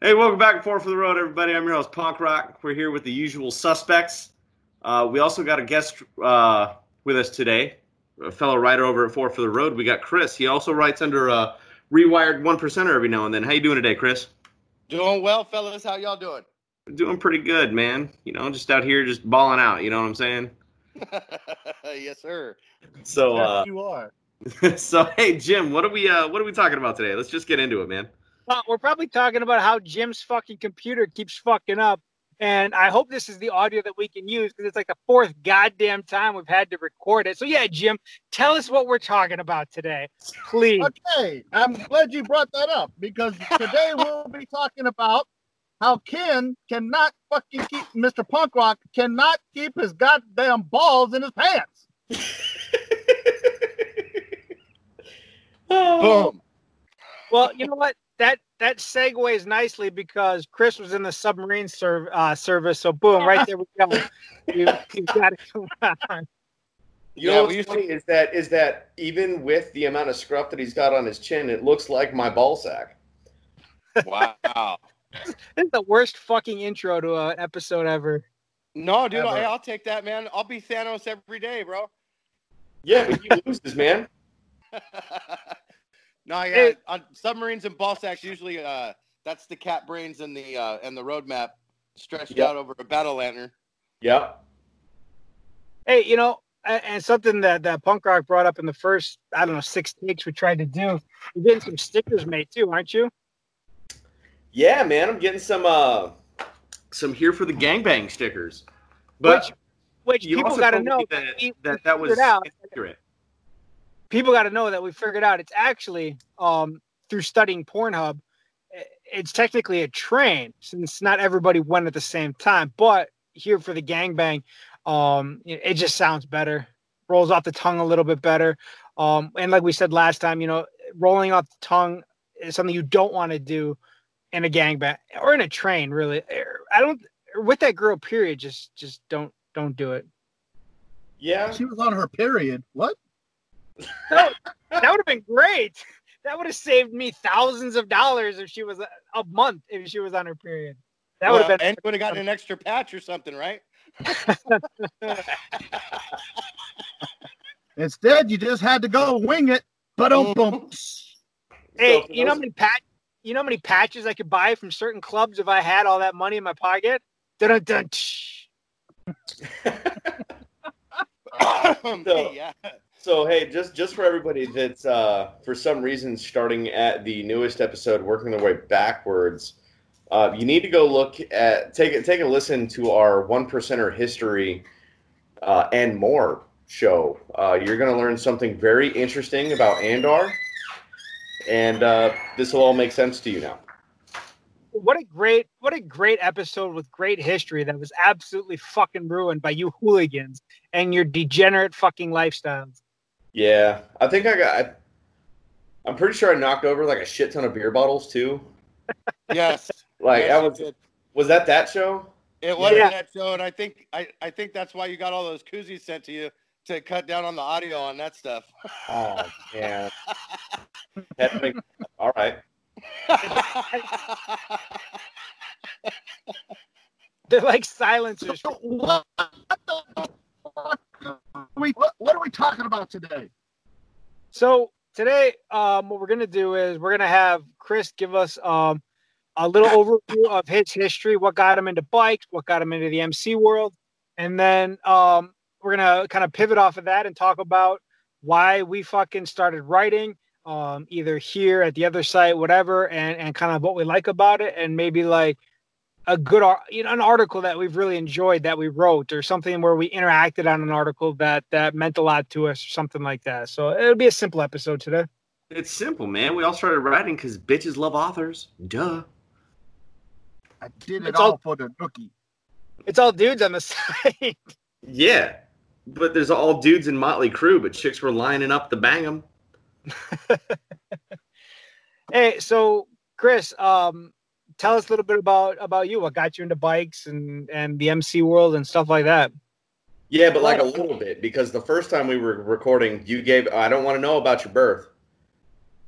Hey, welcome back to Four for the Road, everybody. I'm your host, Punk Rock. We're here with the usual suspects. Uh, we also got a guest uh, with us today, a fellow writer over at Four for the Road. We got Chris. He also writes under uh, Rewired One Percenter every now and then. How you doing today, Chris? Doing well, fellas. How y'all doing? Doing pretty good, man. You know, just out here, just balling out. You know what I'm saying? yes, sir. So, Yes, uh, you are. so hey, Jim, what are we uh, what are we talking about today? Let's just get into it, man. Well, we're probably talking about how Jim's fucking computer keeps fucking up. And I hope this is the audio that we can use because it's like the fourth goddamn time we've had to record it. So, yeah, Jim, tell us what we're talking about today, please. Okay, I'm glad you brought that up because today we'll be talking about how Ken cannot fucking keep Mr. Punk Rock cannot keep his goddamn balls in his pants. Oh. Boom. Well, you know what? That that segues nicely because Chris was in the submarine serv- uh, service. So, boom, right there we go. You, you got it going on. You Yeah, know we what's used to- funny is that is that even with the amount of scruff that he's got on his chin, it looks like my ball sack. Wow. This is the worst fucking intro to an episode ever. No, dude, Ever. I, I'll take that, man. I'll be Thanos every day, bro. Yeah, but he loses, man. no, yeah. Hey. On submarines and ball sacks, usually uh, that's the cat brains and the uh, and the roadmap stretched Yep. out over a battle lantern. Yeah. Hey, you know, a- and something that, that punk rock brought up in the first, I don't know, six takes we tried to do. You're getting some stickers made too, aren't you? Yeah, man, I'm getting some uh some here for the gangbang stickers. But which which you people also got to told know that we- that, that was figured accurate. People got to know that we figured out it's actually um through studying Pornhub, it's technically a train since not everybody went at the same time. But here for the gangbang, um, it it just sounds better, rolls off the tongue a little bit better. Um, and like we said last time, you know, rolling off the tongue is something you don't want to do in a gangbang or in a train. Really, Er, I don't. With that girl, period. Just, just don't, don't do it. Yeah. She was on her period. What? That would have been great. That would have saved me thousands of dollars if she was a, a month if she was on her period. That would have been and you would have gotten an extra patch or something, right? Instead, you just had to go wing it. But um, boom. hey, So you know how many pat you know how many patches I could buy from certain clubs if I had all that money in my pocket? Dun dun. So- yeah. So hey, just just for everybody that's uh, for some reason starting at the newest episode, working their way backwards, uh, you need to go look at take take a listen to our one percenter history uh, and more show. Uh, you're going to learn something very interesting about Andar, and uh, this will all make sense to you now. What a great what a great episode with great history that was absolutely fucking ruined by you hooligans and your degenerate fucking lifestyles. Yeah, I think I got. I, I'm pretty sure I knocked over like a shit ton of beer bottles too. Yes. Like yes, that was did. was that that show? It was Yeah. that show, and I think I, I think that's why you got all those koozies sent to you to cut down on the audio on that stuff. Oh man. That make- all right. They're like silencers. What, the fuck are we, what, are we talking about today? So today, um, what we're gonna do is we're gonna have Chris give us um, a little overview of his history, what got him into bikes, what got him into the MC world, and then um, we're gonna kind of pivot off of that and talk about why we fucking started writing, um, either here at the other site, whatever, and and kind of what we like about it, and maybe like a good you know an article that we've really enjoyed that we wrote or something where we interacted on an article that that meant a lot to us or something like that so it'll be a simple episode today It's simple, man. We all started writing because bitches love authors. Duh. I did it It's all all- for the nookie. it's all dudes on the side Yeah. But there's all dudes in Motley Crue, but chicks were lining up to bang them. hey so chris um tell us a little bit about about you what got you into bikes and and the mc world and stuff like that Yeah, but like a little bit because the first time we were recording, you gave. I don't want to know about your birth.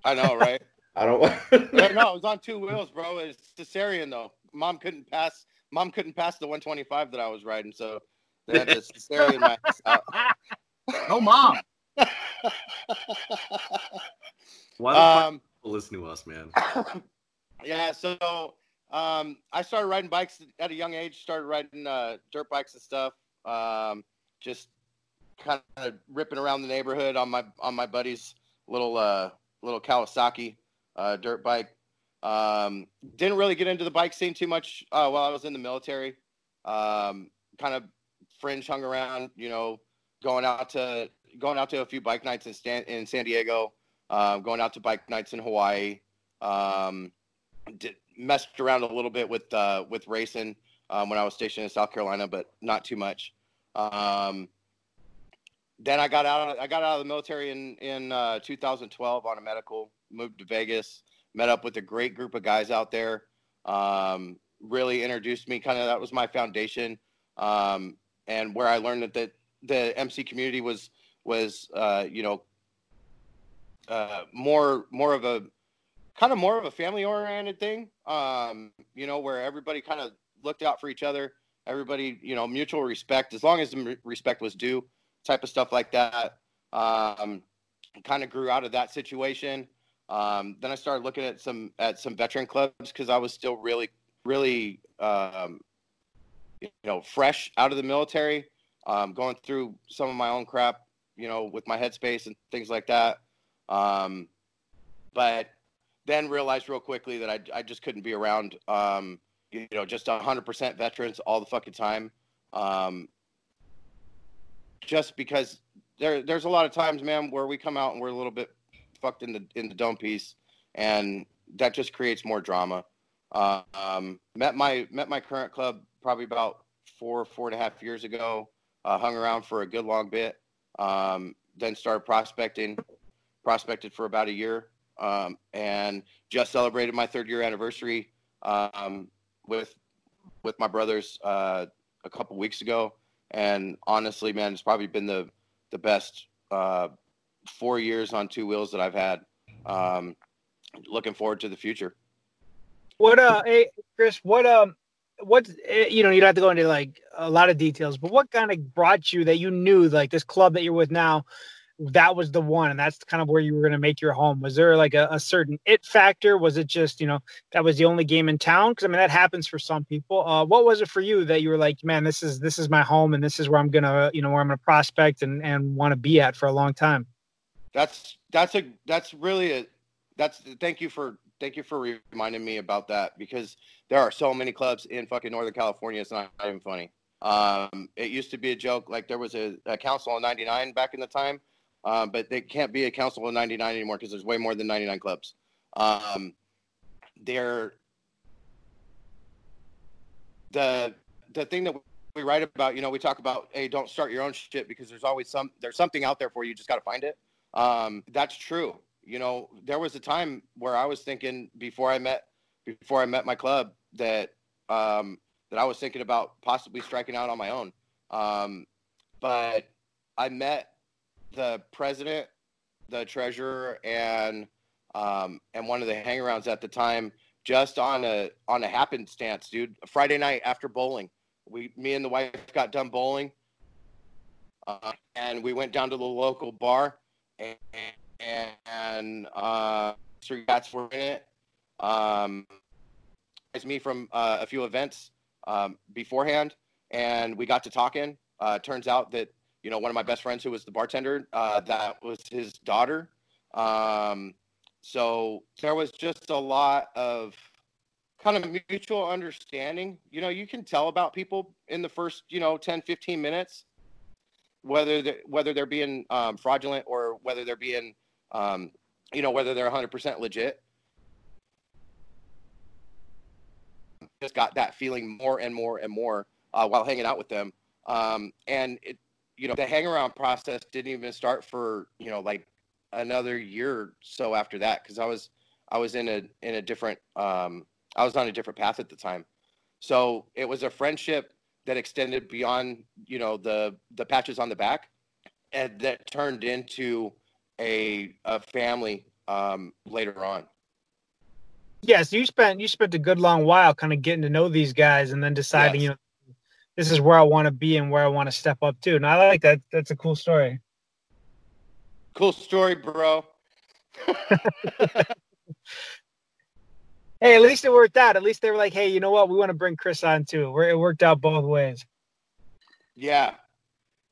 I know, right? I don't. Yeah, no, it was on two wheels, bro. It's cesarean though. Mom couldn't pass. Mom couldn't pass the 125 that I was riding, so they had to cesarean my ass out. No mom. Why the fuck Um, people listen to us, man? Yeah, so um, I started riding bikes at a young age. Started riding uh, dirt bikes and stuff. Um, just kind of ripping around the neighborhood on my on my buddy's little uh, little Kawasaki uh, dirt bike. Um, didn't really get into the bike scene too much uh, while I was in the military. Um, kind of fringe hung around, you know, going out to going out to a few bike nights in Stan, in San Diego, uh, going out to bike nights in Hawaii. Um, did, messed around a little bit with uh, with racing um, when I was stationed in South Carolina, but not too much. Um, then I got out. Of, I got out of the military in in uh, 2012 on a medical. Moved to Vegas. Met up with a great group of guys out there. Um, really introduced me. Kind of that was my foundation, um, and where I learned that the, the MC community was was uh, you know uh, more more of a kind of more of a family oriented thing. Um, you know, where everybody kind of looked out for each other. Everybody, you know, mutual respect, as long as the respect was due, type of stuff like that. Um, kind of grew out of that situation. Um, then I started looking at some at some veteran clubs because I was still really, really, um, you know, fresh out of the military, um, going through some of my own crap, you know, with my headspace and things like that. Um, but then realized real quickly that I, I just couldn't be around, um, you know, just 100% veterans all the fucking time. Um, just because there, there's a lot of times, man, where we come out and we're a little bit fucked in the in the dome piece, and that just creates more drama. Uh, um, met my met my current club probably about four four and a half years ago. Uh, hung around for a good long bit. Um, then started prospecting. Prospected for about a year, um, and just celebrated my third year anniversary um, with with my brothers uh, a couple weeks ago. And honestly, man, it's probably been the the best uh, four years on two wheels that I've had. Um, looking forward to the future. What uh, hey Chris, what um, what eh, you know, you don't have to go into like a lot of details, but what kind of brought you that you knew like this club that you're with now, that was the one, and that's kind of where you were going to make your home. Was there like a, a certain it factor? Was it just you know that was the only game in town? Because I mean that happens for some people. Uh, what was it for you that you were like, man, this is this is my home, and this is where I'm gonna you know where I'm gonna prospect and and want to be at for a long time. That's that's a that's really a that's thank you for thank you for reminding me about that because there are so many clubs in fucking Northern California. It's not even funny. Um, it used to be a joke. Like there was a, a council on 99 back in the time, um, but they can't be a council of 99 anymore because there's way more than 99 clubs. Um, they're the the thing that we write about. You know, we talk about hey, don't start your own shit because there's always some there's something out there for you. You just got to find it. Um, that's true. You know, there was a time where I was thinking before I met before I met my club that um, that I was thinking about possibly striking out on my own. Um, but I met the president, the treasurer, and um, and one of the hangarounds at the time just on a on a happenstance, dude. Friday night after bowling, we me and the wife got done bowling, uh, and we went down to the local bar, and, and uh, three cats were in it. Um, it's me from uh, a few events um, beforehand, and we got to talking. Uh, turns out that you know one of my best friends who was the bartender, uh, that was his daughter. Um, so there was just a lot of kind of mutual understanding. You know, you can tell about people in the first, you know, 10, 15 minutes, whether they're, whether they're being um, fraudulent or whether they're being, um, you know, whether they're 100% legit. Just got that feeling more and more and more uh, while hanging out with them. Um, and it, you know, the hang around process didn't even start for, you know, like another year or so after that because I was I was in a in a different um, I was on a different path at the time. So it was a friendship that extended beyond you know the the patches on the back, and that turned into a a family um, later on. Yeah, so you spent you spent a good long while kind of getting to know these guys and then deciding, Yes. you know, this is where I want to be and where I want to step up to. And I like that. That's a cool story. Cool story, bro. Hey, at least it worked out. At least they were like, hey, you know what? We want to bring Chris on too. Where it worked out both ways. Yeah,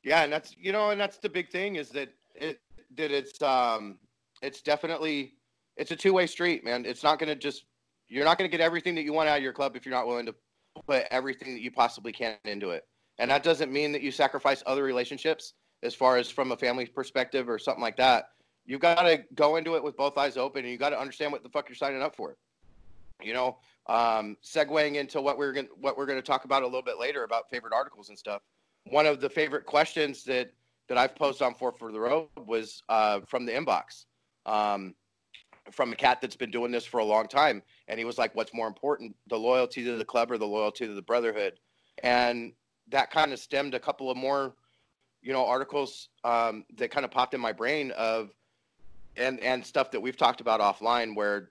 yeah, and that's you know, and that's the big thing is that it that it's um it's definitely it's a two way street, man. It's not gonna just you're not gonna get everything that you want out of your club if you're not willing to put everything that you possibly can into it. And that doesn't mean that you sacrifice other relationships as far as from a family perspective or something like that. You've got to go into it with both eyes open and you got to understand what the fuck you're signing up for. You know, um, segueing into what we're gonna, what we're going to talk about a little bit later about favorite articles and stuff. One of the favorite questions that that I've posted on Four for the Road was uh, from the inbox, um, from a cat that's been doing this for a long time, and he was like, "What's more important, the loyalty to the club or the loyalty to the brotherhood?" And that kind of stemmed a couple of more, you know, articles um, that kind of popped in my brain of, and and stuff that we've talked about offline where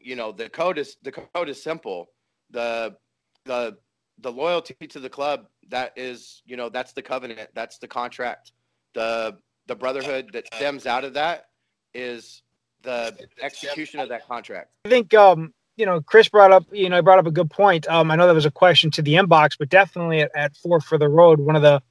you know the code is the code is simple. The the the loyalty to the club that is you know that's the covenant that's the contract. The the brotherhood that stems out of that is the execution of that contract. I think um, you know, Chris brought up, you know, he brought up a good point. Um, I know that was a question to the inbox, but definitely at, at Four for the Road, one of the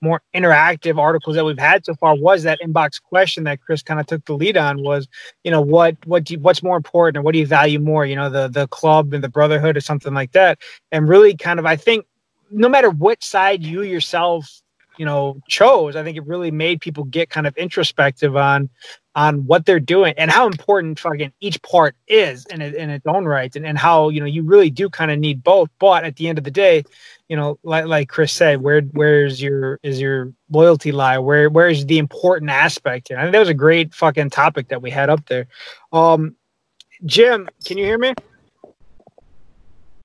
more interactive articles that we've had so far was that inbox question that Chris kind of took the lead on was, you know, what what do you, what's more important or what do you value more, you know, the the club and the brotherhood or something like that. And really kind of I think no matter what side you yourself, you know, chose, I think it really made people get kind of introspective on on what they're doing and how important fucking each part is in, in its own right and, and how you know you really do kind of need both. But at the end of the day you know like, like chris said where where's your is your loyalty lie? Where where's the important aspect here? I think that was a great fucking topic that we had up there. Um jim can you hear me?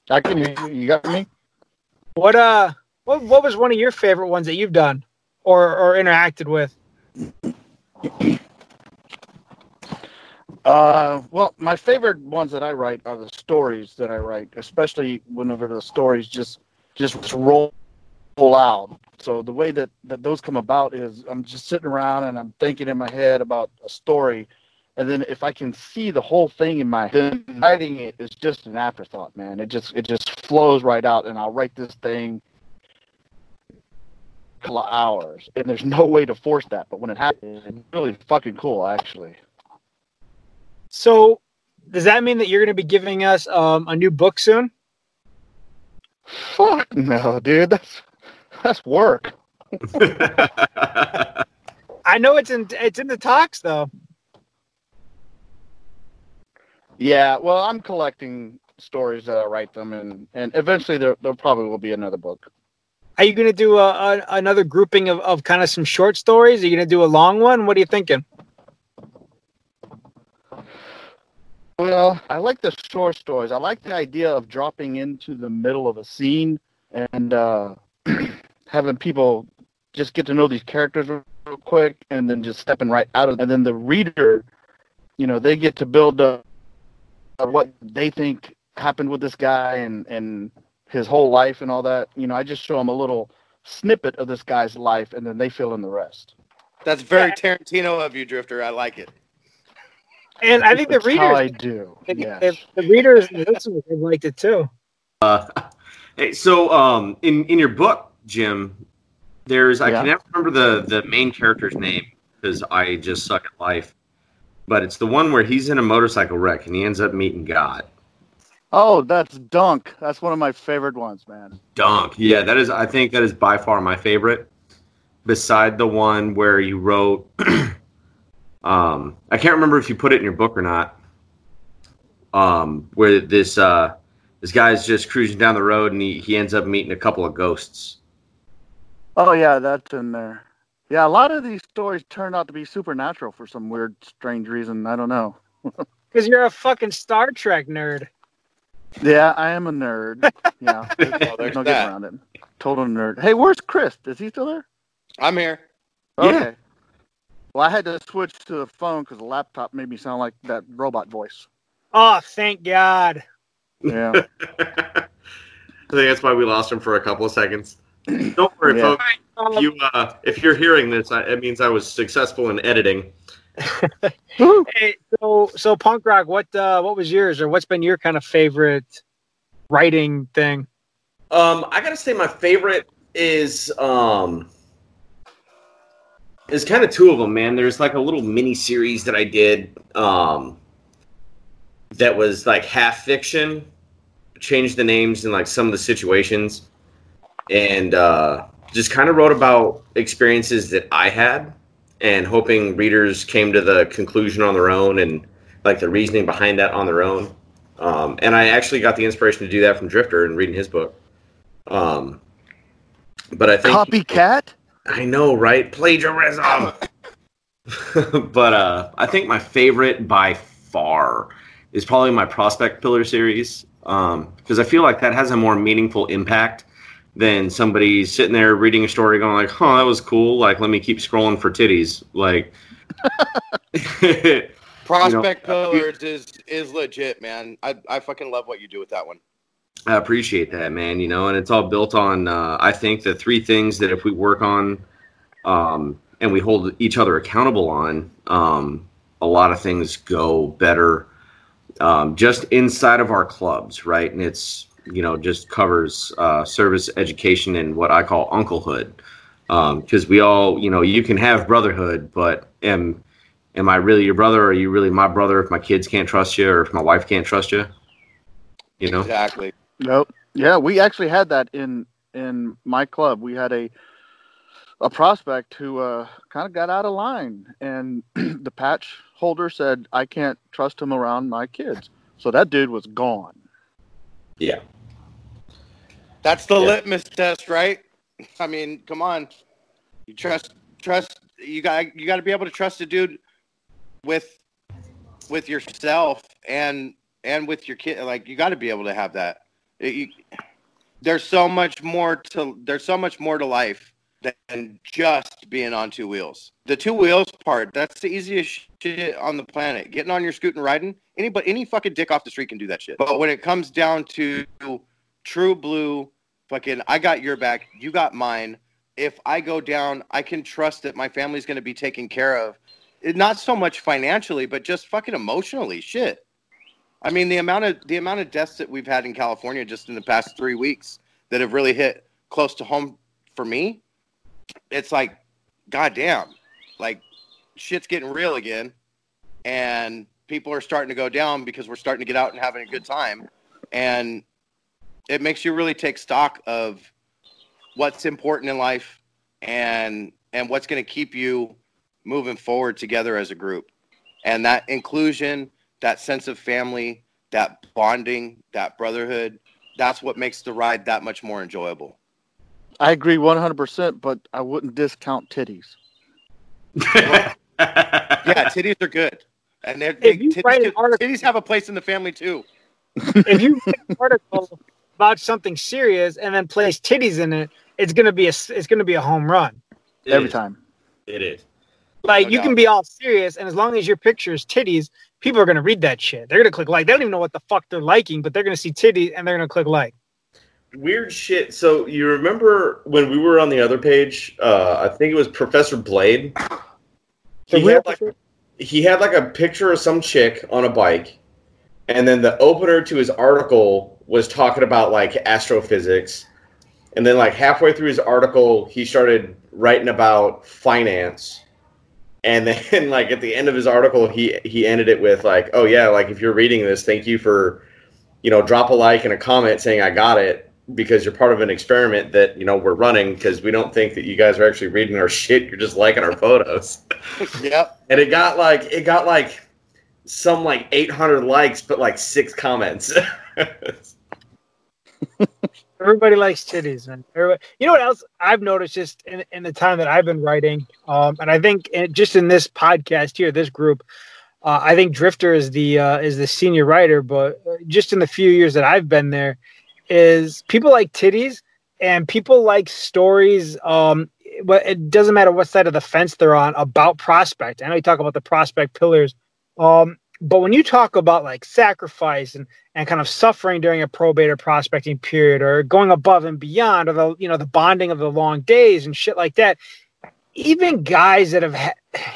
I can hear you. You got me? what uh what, what was one of your favorite ones that you've done or or interacted with Uh, well, my favorite ones that I write are the stories that I write, especially whenever the stories just just roll, roll out. So the way that, that those come about is I'm just sitting around and I'm thinking in my head about a story, and then if I can see the whole thing in my head, writing it is just an afterthought, man. It just it just flows right out, and I'll write this thing couple of hours, and there's no way to force that. But when it happens, it's really fucking cool, actually. so does that mean that you're going to be giving us um, a new book soon Fuck no, dude. That's that's work. I know it's in it's in the talks though. Yeah, well, I'm collecting stories that I write them, and and eventually there there probably will be another book. Are you going to do a, a, another grouping of, of kind of some short stories? Are you going to do a long one? What are you thinking? Well, I like the short stories. I like the idea of dropping into the middle of a scene and uh, having people just get to know these characters real quick, and then just stepping right out of. And then the reader, you know, they get to build up what they think happened with this guy and and his whole life and all that. You know, I just show them a little snippet of this guy's life, and then they fill in the rest. that's very tarantino of you drifter i like it And I think the That's how I do. the, Yes. the, the readers and listeners have liked it too. Uh, hey, so um, in in your book, Jim, there's I Yeah. can never remember the the main character's name because I just suck at life. But it's the one where he's in a motorcycle wreck and he ends up meeting God. Oh, that's Dunk. That's one of my favorite ones, man. Dunk. Yeah, that is. I think that is by far my favorite. Beside the one where you wrote, um, I can't remember if you put it in your book or not. Um, where this uh, this guy's just cruising down the road and he, he ends up meeting a couple of ghosts. Oh yeah, that's in there. Yeah, a lot of these stories turn out to be supernatural for some weird, strange reason. I don't know. Because you're a fucking Star Trek nerd. Yeah, I am a nerd. Yeah, there's, there's there's no that. getting around it. Total nerd. Hey, where's Chris? Is he still there? i'm here Yeah. Okay. Well, I had to switch to the phone because the laptop made me sound like that robot voice. Oh, thank God. Yeah. I think that's why we lost him for a couple of seconds. Don't worry, Yeah. folks. If you uh, if you're hearing this, I, it means I was successful in editing. Woo. hey, so so punk rock. What uh, what was yours, or what's been your kind of favorite writing thing? Um, I gotta say my favorite is um is kind of two of them, man. There's like a little mini series that I did um that was like half fiction, changed the names and like some of the situations, and uh, just kind of wrote about experiences that I had, and hoping readers came to the conclusion on their own and like the reasoning behind that on their own. Um, and I actually got the inspiration to do that from Drifter and reading his book. Um, but I think Copycat? I know, right? Plagiarism. but uh, I think my favorite by far is probably my Prospect Pillar series because I feel like that has a more meaningful impact than somebody sitting there reading a story going like, "Oh, that was cool." Like, let me keep scrolling for titties. Like, Prospect Pillars is is legit, man. I I fucking love what you do with that one. I appreciate that, man. You know, and it's all built on. Uh, I think the three things that if we work on, um, and we hold each other accountable on, um, a lot of things go better. Um, just inside of our clubs, right? And it's you know just covers uh, service, education, and what I call unclehood. Because we all, you know, you can have brotherhood, but am am I really your brother? Or are you really my brother? If my kids can't trust you, or if my wife can't trust you, you know. Exactly. Nope. Yeah, we actually had that in in my club. We had a a prospect who uh, kind of got out of line, and the patch holder said, "I can't trust him around my kids." So that dude was gone. Yeah. That's the Yeah. litmus test, right? I mean, come on. You trust trust you got you got to be able to trust a dude with with yourself and and with your kid like you got to be able to have that. It- you- there's so much more to there's so much more to life than just being on two wheels. The two wheels part, that's the easiest shit on the planet. Getting on your scoot and riding, anybody any fucking dick off the street can do that shit. But when it comes down to true blue fucking I got your back, you got mine. If I go down, I can trust that my family's going to be taken care of. It, not so much financially, but just fucking emotionally. Shit. I mean, the amount of the amount of deaths that we've had in California just in the past 3 weeks that have really hit close to home for me. It's like goddamn. Like shit's getting real again and people are starting to go down because we're starting to get out and having a good time and it makes you really take stock of what's important in life and and what's going to keep you moving forward together as a group. And that inclusion that sense of family that bonding that brotherhood that's what makes the ride that much more enjoyable. I agree 100%, but I wouldn't discount titties. yeah titties are good. And they're, If they, you titties, write an article- titties have a place in the family too. If you write an article about something serious and then place titties in it, it's gonna be a s- it's gonna be a home run. It Every is. time. It is. Like No you can be all serious, and as long as your picture is titties, people are gonna read that shit. They're gonna click like. They don't even know what the fuck they're liking, but they're gonna see titties and they're gonna click like. Weird shit. So you remember when we were on the other page? Uh, I think it was Professor Blade. He had like he had like a picture of some chick on a bike, and then the opener to his article was talking about like astrophysics, and then like halfway through his article, he started writing about finance, and then like at the end of his article, he he ended it with like, "Oh yeah, like if you're reading this, thank you for, you know, drop a like and a comment saying I got it." Because you're part of an experiment that you know we're running because we don't think that you guys are actually reading our shit. You're just liking our photos yep and it got like it got like some like 800 likes but like six comments Everybody likes titties, man. Everybody, you know what else I've noticed just in, in the time that I've been writing, um, and I think in, just in this podcast here, this group, uh, I think Drifter is the uh, is the senior writer, but uh, just in the few years that I've been there, is people like titties and people like stories. Um, but it doesn't matter what side of the fence they're on about prospect. I know you talk about the prospect pillars. Um, but when you talk about like sacrifice and, and kind of suffering during a probate or prospecting period or going above and beyond or the you know the bonding of the long days and shit like that even guys that have had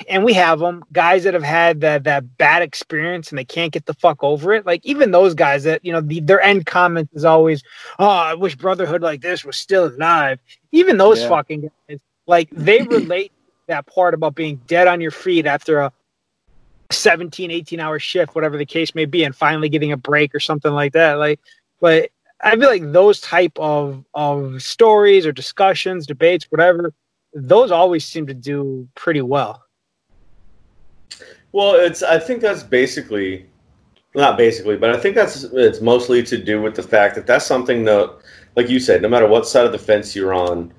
and we have them guys that have had that that bad experience and they can't get the fuck over it like even those guys that you know the, their end comment is always oh i wish brotherhood like this was still alive even those Yeah. fucking guys like they relate that part about being dead on your feet after a 17 18 hour shift whatever the case may be and finally getting a break or something like that like but i feel like those type of of stories or discussions debates whatever those always seem to do pretty well Well, it's. I think that's basically, not basically, but I think that's it's mostly to do with the fact that that's something that, like you said, no matter what side of the fence you're on,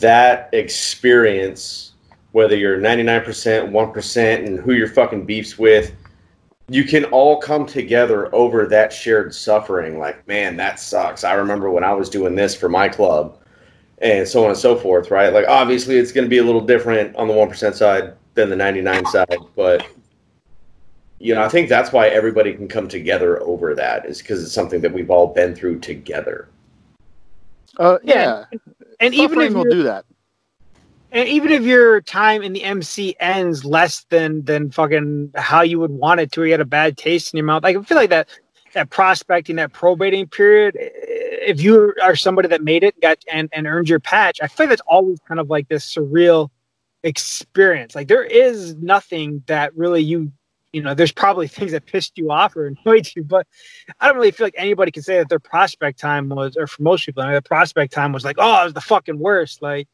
that experience, whether you're 99%, 1%, and who you're fucking beefs with, you can all come together over that shared suffering. Like, man, that sucks. I remember when I was doing this for my club, and so on and so forth. Right? Like, obviously, it's going to be a little different on the 1% side than the 99 side, but you know, I think that's why everybody can come together over that is because it's something that we've all been through together. Uh, Yeah. yeah. and even Suffering if will you're- do that. And even if your time in the MC ends less than than fucking how you would want it to, or you had a bad taste in your mouth, like, I feel like that that prospecting, that probating period, if you are somebody that made it, got and and earned your patch, I feel like that's always kind of like this surreal experience. Like there is nothing that really you you know, there's probably things that pissed you off or annoyed you, but I don't really feel like anybody can say that their prospect time was, or for most people, I mean, the prospect time was like, oh, it was the fucking worst. Like,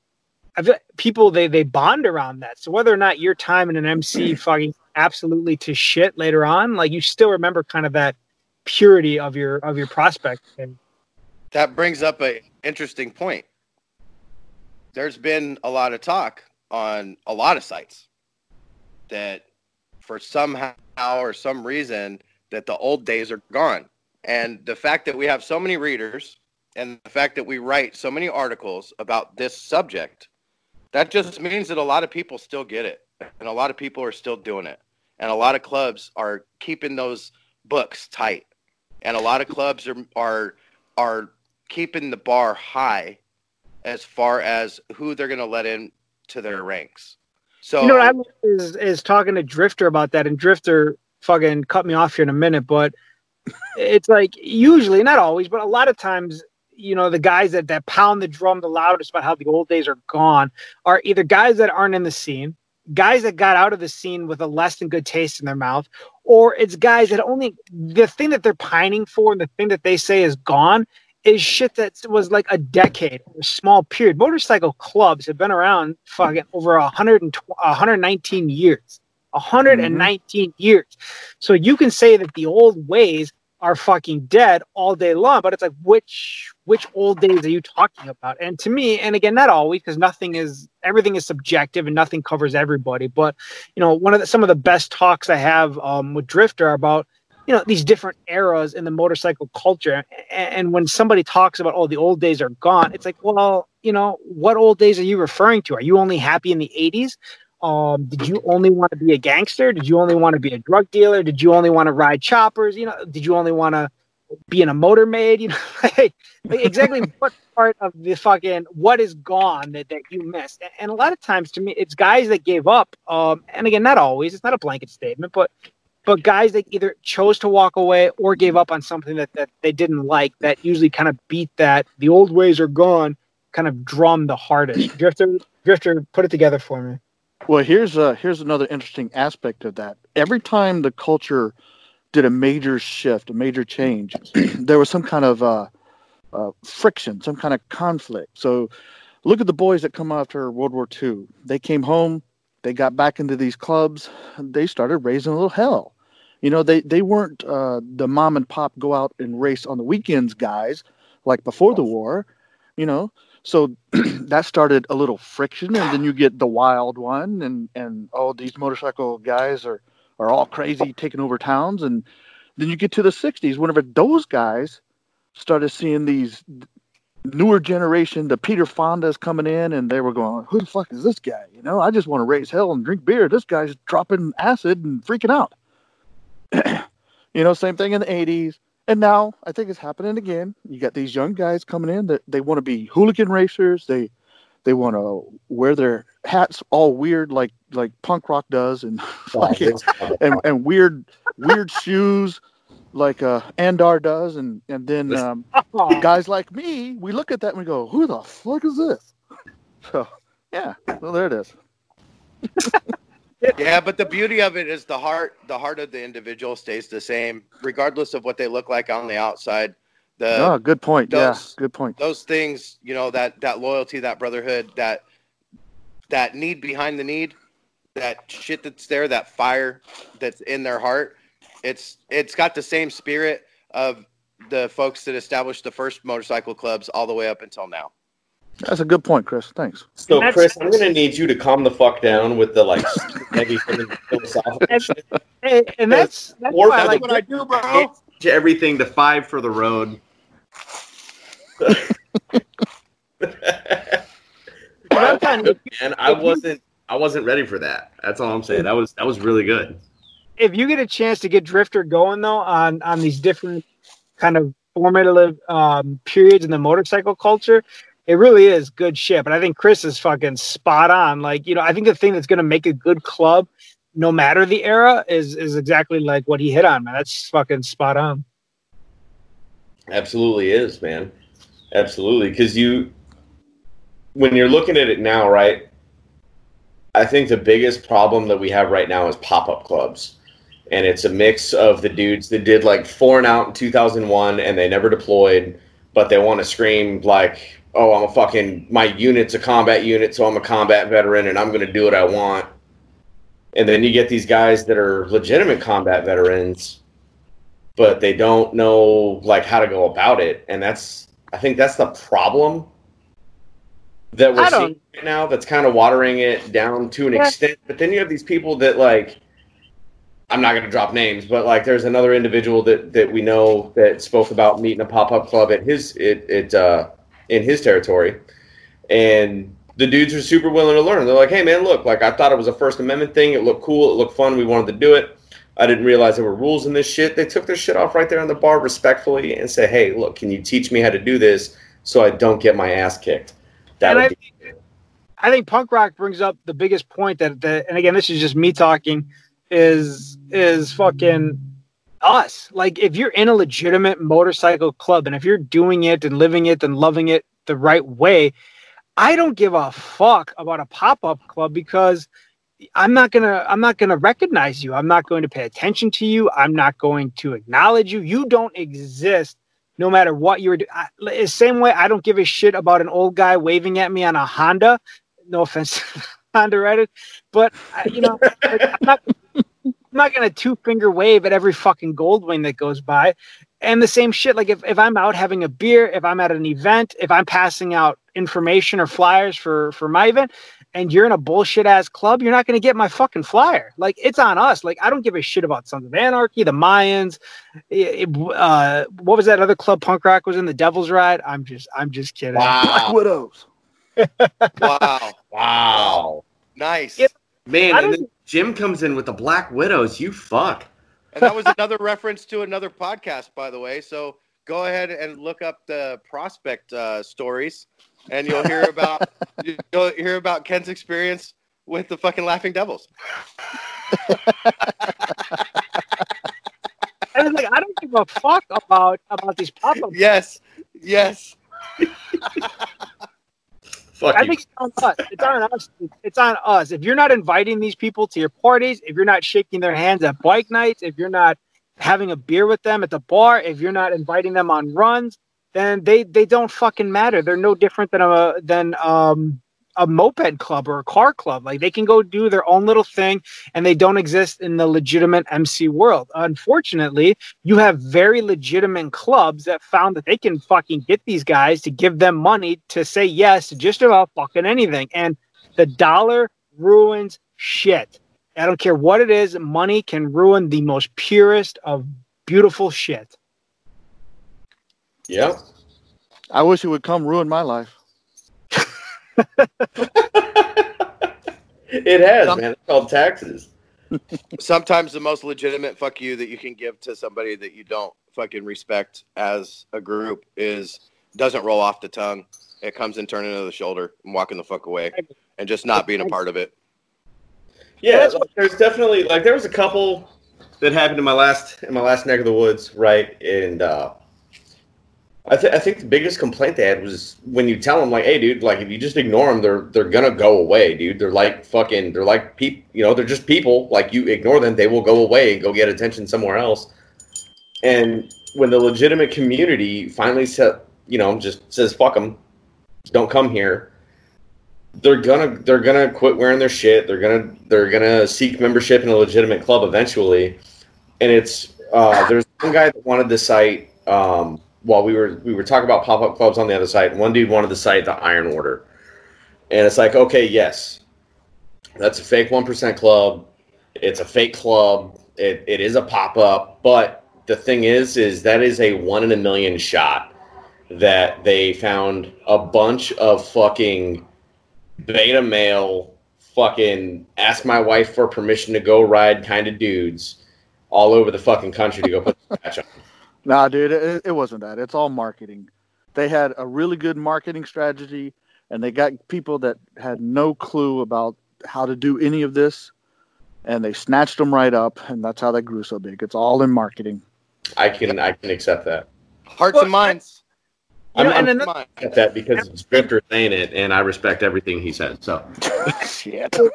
I feel people they they bond around that. So whether or not your time in an MC fucking absolutely to shit later on, like you still remember kind of that purity of your of your prospect. And That brings up a interesting point. There's been a lot of talk on a lot of sites that for somehow or some reason that the old days are gone. And the fact that we have so many readers and the fact that we write so many articles about this subject, that just means that a lot of people still get it. And a lot of people are still doing it. And a lot of clubs are keeping those books tight. And a lot of clubs are are are keeping the bar high as far as who they're going to let in to their ranks. So you know what I is is talking to Drifter about that, and Drifter fucking cut me off here in a minute, but it's like usually, not always, but a lot of times, you know, the guys that that pound the drum the loudest about how the old days are gone are either guys that aren't in the scene, guys that got out of the scene with a less than good taste in their mouth, or it's guys that only the thing that they're pining for and the thing that they say is gone is shit that was like a decade or a small period. Motorcycle clubs have been around fucking over 120, 119 years. 119 mm-hmm. years. So you can say that the old ways are fucking dead all day long, but it's like which which old days are you talking about? And to me, and again, not always, because nothing is everything is subjective and nothing covers everybody. But you know, one of the, some of the best talks I have um, with Drifter about you know these different eras in the motorcycle culture and, and when somebody talks about oh the old days are gone it's like well you know what old days are you referring to are you only happy in the 80s um, did you only want to be a gangster? Did you only want to be a drug dealer? Did you only want to ride choppers? You know did you only want to be in a motor maid? You know like, like exactly what part of the fucking what is gone that, that you missed? And, and a lot of times to me it's guys that gave up um, and again not always it's not a blanket statement but but guys that either chose to walk away or gave up on something that, that they didn't like that usually kind of beat that the old ways are gone kind of drum the hardest. Drifter drifter put it together for me Well, here's uh, here's another interesting aspect of that. Every time the culture did a major shift, a major change, there was some kind of uh, uh, friction, some kind of conflict. So, look at the boys that come after World War II. They came home, they got back into these clubs, they started raising a little hell. You know, they they weren't uh, the mom and pop go out and race on the weekends guys like before the war. You know, so that started a little friction and then you get the wild one and and oh these motorcycle guys are are all crazy taking over towns and then you get to the 60s whenever those guys started seeing these newer generation the peter fondas coming in and they were going who the fuck is this guy? You know i just want to raise hell and drink beer. This guy's dropping acid and freaking out. You know, same thing in the '80s, and now I think it's happening again. You got these young guys coming in that they want to be hooligan racers. They they want to wear their hats all weird like like punk rock does, and and, and weird weird shoes like uh, Andar does, and and then um, guys like me, we look at that and we go, "Who the fuck is this?" So yeah, well there it is. Yeah, but the beauty of it is the heart. The heart of the individual stays the same, regardless of what they look like on the outside. The oh, good point. those- yeah, good point. those things, you know, that that loyalty, that brotherhood, that that need behind the need, that shit that's there, that fire that's in their heart. It's it's got the same spirit of the folks that established the first motorcycle clubs all the way up until now. That's a good point, Chris. Thanks. So, That's- Chris, I'm gonna need you to calm the fuck down with the like heavy philosophical And- shit. and, and that's that's Or that's like what I do, bro. Change everything to five for the road. I'm telling you, And I wasn't I wasn't ready for that. That's all I'm saying. That was that was really good. if you get a chance to get Drifter going though on on these different kind of formative um, periods in the motorcycle culture, it really is good shit. But I think Chris is fucking spot on. Like you know, I think the thing that's going to make a good club, no matter the era, is is exactly like what he hit on, man. That's fucking spot on. Absolutely is, man. Absolutely, because you, when you're looking at it now, right? I think the biggest problem that we have right now is pop-up clubs, and it's a mix of the dudes that did like four and out in 2001 and they never deployed, but they want to scream like, "Oh, I'm a fucking my unit's a combat unit, so I'm a combat veteran and I'm going to do what I want." And then you get these guys that are legitimate combat veterans but they don't know like how to go about it and that's i think that's the problem that we're seeing right now that's kind of watering it down to an Yeah. extent but then you have these people that like i'm not going to drop names but like there's another individual that that we know that spoke about meeting a pop-up club at his it, it uh in his territory and the dudes are super willing to learn. They're like hey man look like i thought it was a first amendment thing. It looked cool. It looked fun. We wanted to do it. I didn't realize there were rules in this shit. They took their shit off right there on the bar respectfully and said, "Hey, look, can you teach me how to do this so I don't get my ass kicked?" That would I be I think punk rock brings up the biggest point that, that and again, this is just me talking, is is fucking us. Like if you're in a legitimate motorcycle club and if you're doing it and living it and loving it the right way, I don't give a fuck about a pop-up club because I'm not gonna I'm not gonna recognize you. I'm not going to pay attention to you. I'm not going to acknowledge you. You don't exist no matter what you're doing. Same way I don't give a shit about an old guy waving at me on a Honda. No offense, Honda Reddit, but you know, like, I'm not, I'm not gonna two finger wave at every fucking Goldwing that goes by. And the same shit, like if, if I'm out having a beer, if I'm at an event, if I'm passing out information or flyers for for my event, and you're in a bullshit ass club, you're not going to get my fucking flyer. Like it's on us. Like I don't give a shit about Sons of Anarchy, the Mayans. It- it- uh, what was that other club punk rock was in the Devil's Ride? I'm just, I'm just kidding. Black Widows. Wow, wow, nice. Yep. Man, I and don't- then Jim comes in with the Black Widows. You fuck. And that was another reference to another podcast, by the way. So go ahead and look up the prospect uh, stories, and you'll hear about you'll hear about Ken's experience with the fucking Laughing Devils. I was like, I don't give a fuck about about these pop up. Yes, yes. Fuck I you. think it's on us. It's on us. It's on us. If you're not inviting these people to your parties, if you're not shaking their hands at bike nights, if you're not having a beer with them at the bar, if you're not inviting them on runs, then they they don't fucking matter. They're no different than a than um a moped club or a car club. Like they can go do their own little thing and they don't exist in the legitimate MC world. Unfortunately, you have very legitimate clubs that found that they can fucking get these guys to give them money to say yes to just about fucking anything. And the dollar ruins shit. I don't care what it is, money can ruin the most purest of beautiful shit. yep. I wish it would come ruin my life. It has, Some- man. It's called taxes. sometimes the most legitimate fuck you that you can give to somebody that you don't fucking respect as a group is doesn't roll off the tongue. It comes and turning to the shoulder and walking the fuck away and just not being a part of it. Yeah, like, there's definitely like there was a couple that happened in my last in my last neck of the woods, right? And uh, I, th- I think the biggest complaint they had was when you tell them like, "Hey, dude, like if you just ignore them, they're they're gonna go away, dude. They're like fucking, they're like people, you know, they're just people. Like you ignore them, they will go away and go get attention somewhere else." And when the legitimate community finally said, you know, just says, "Fuck them, don't come here," they're gonna they're gonna quit wearing their shit. They're gonna they're gonna seek membership in a legitimate club eventually. And it's uh, there's one guy that wanted the site um, while we were we were talking about pop up clubs on the other site. One dude wanted to cite the Iron Order, and it's like okay, yes, that's a fake one percent club. It's a fake club. It, it is a pop up, but the thing is, is that is a one in a million shot that they found a bunch of fucking beta male, fucking ask my wife for permission to go ride kind of dudes all over the fucking country to go put the patch on. Nah, dude, it, it wasn't that. It's all marketing. They had a really good marketing strategy, and they got people that had no clue about how to do any of this, and they snatched them right up, and that's how they grew so big. It's all in marketing. I can I can accept that. Hearts Well, and minds. You know, I'm- and I'm- another, Mind. Accept that because it's Drifter saying it, and I respect everything he said. So Shit. uh,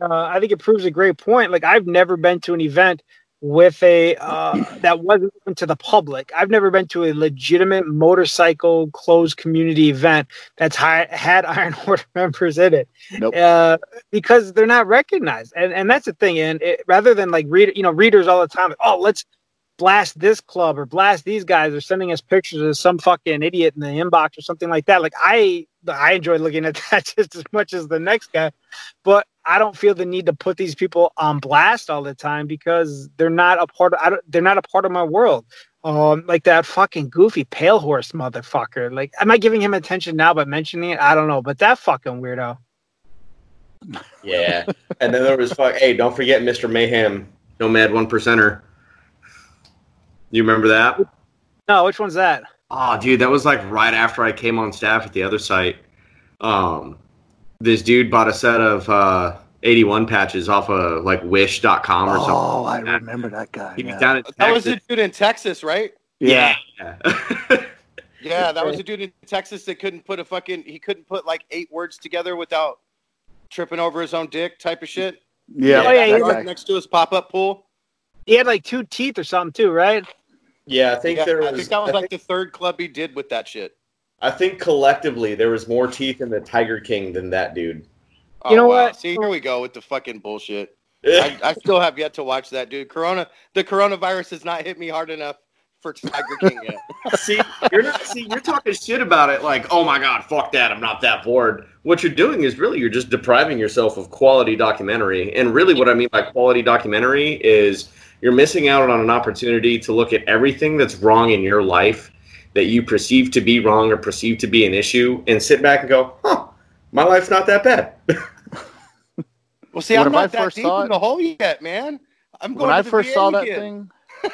I think it proves a great point. Like I've never been to an event with a uh, that wasn't open to the public. I've never been to a legitimate motorcycle closed community event that's hi- had Iron Order members in it. Nope. Uh, because they're not recognized, and and that's the thing. And it, rather than like read, you know, readers all the time, oh, let's blast this club or blast these guys or sending us pictures of some fucking idiot in the inbox or something like that. Like I I enjoy looking at that just as much as the next guy, but I don't feel the need to put these people on blast all the time because they're not a part of I don't, they're not a part of my world. Um, like that fucking goofy pale horse motherfucker. Like, am I giving him attention now by mentioning it? I don't know, but that fucking weirdo. yeah, and then there was fuck. Hey, don't forget Mr. Mayhem, Nomad One Percenter. You remember that? No, which one's that? Oh, dude, that was like right after I came on staff at the other site. Um, this dude bought a set of uh, 81 patches off of like Wish.com or something. Oh, I remember that guy. He was down in That was Texas. the dude in Texas, right? yeah. Yeah. Yeah, that was a dude in Texas that couldn't put a fucking he couldn't put like eight words together without tripping over his own dick type of shit. Yeah. Oh, yeah, that he guy. next to his pop up pool. He had like two teeth or something too, right? Yeah, I think Yeah, there I was. think that was like the third club he did with that shit. I think collectively there was more teeth in the Tiger King than that dude. Oh, You know wow. what? See, here we go with the fucking bullshit. I, I still have yet to watch that dude. Corona, the coronavirus has not hit me hard enough for Tiger King yet. see, you're not. See, you're talking shit about it. Like, oh my god, fuck that. I'm not that bored. What you're doing is really you're just depriving yourself of quality documentary. And really, what I mean by quality documentary is you're missing out on an opportunity to look at everything that's wrong in your life that you perceive to be wrong or perceive to be an issue, and sit back and go, huh, my life's not that bad. Well, see, When I'm I not that first deep saw in the hole yet, man. I'm going When I to the first VA saw that again. thing.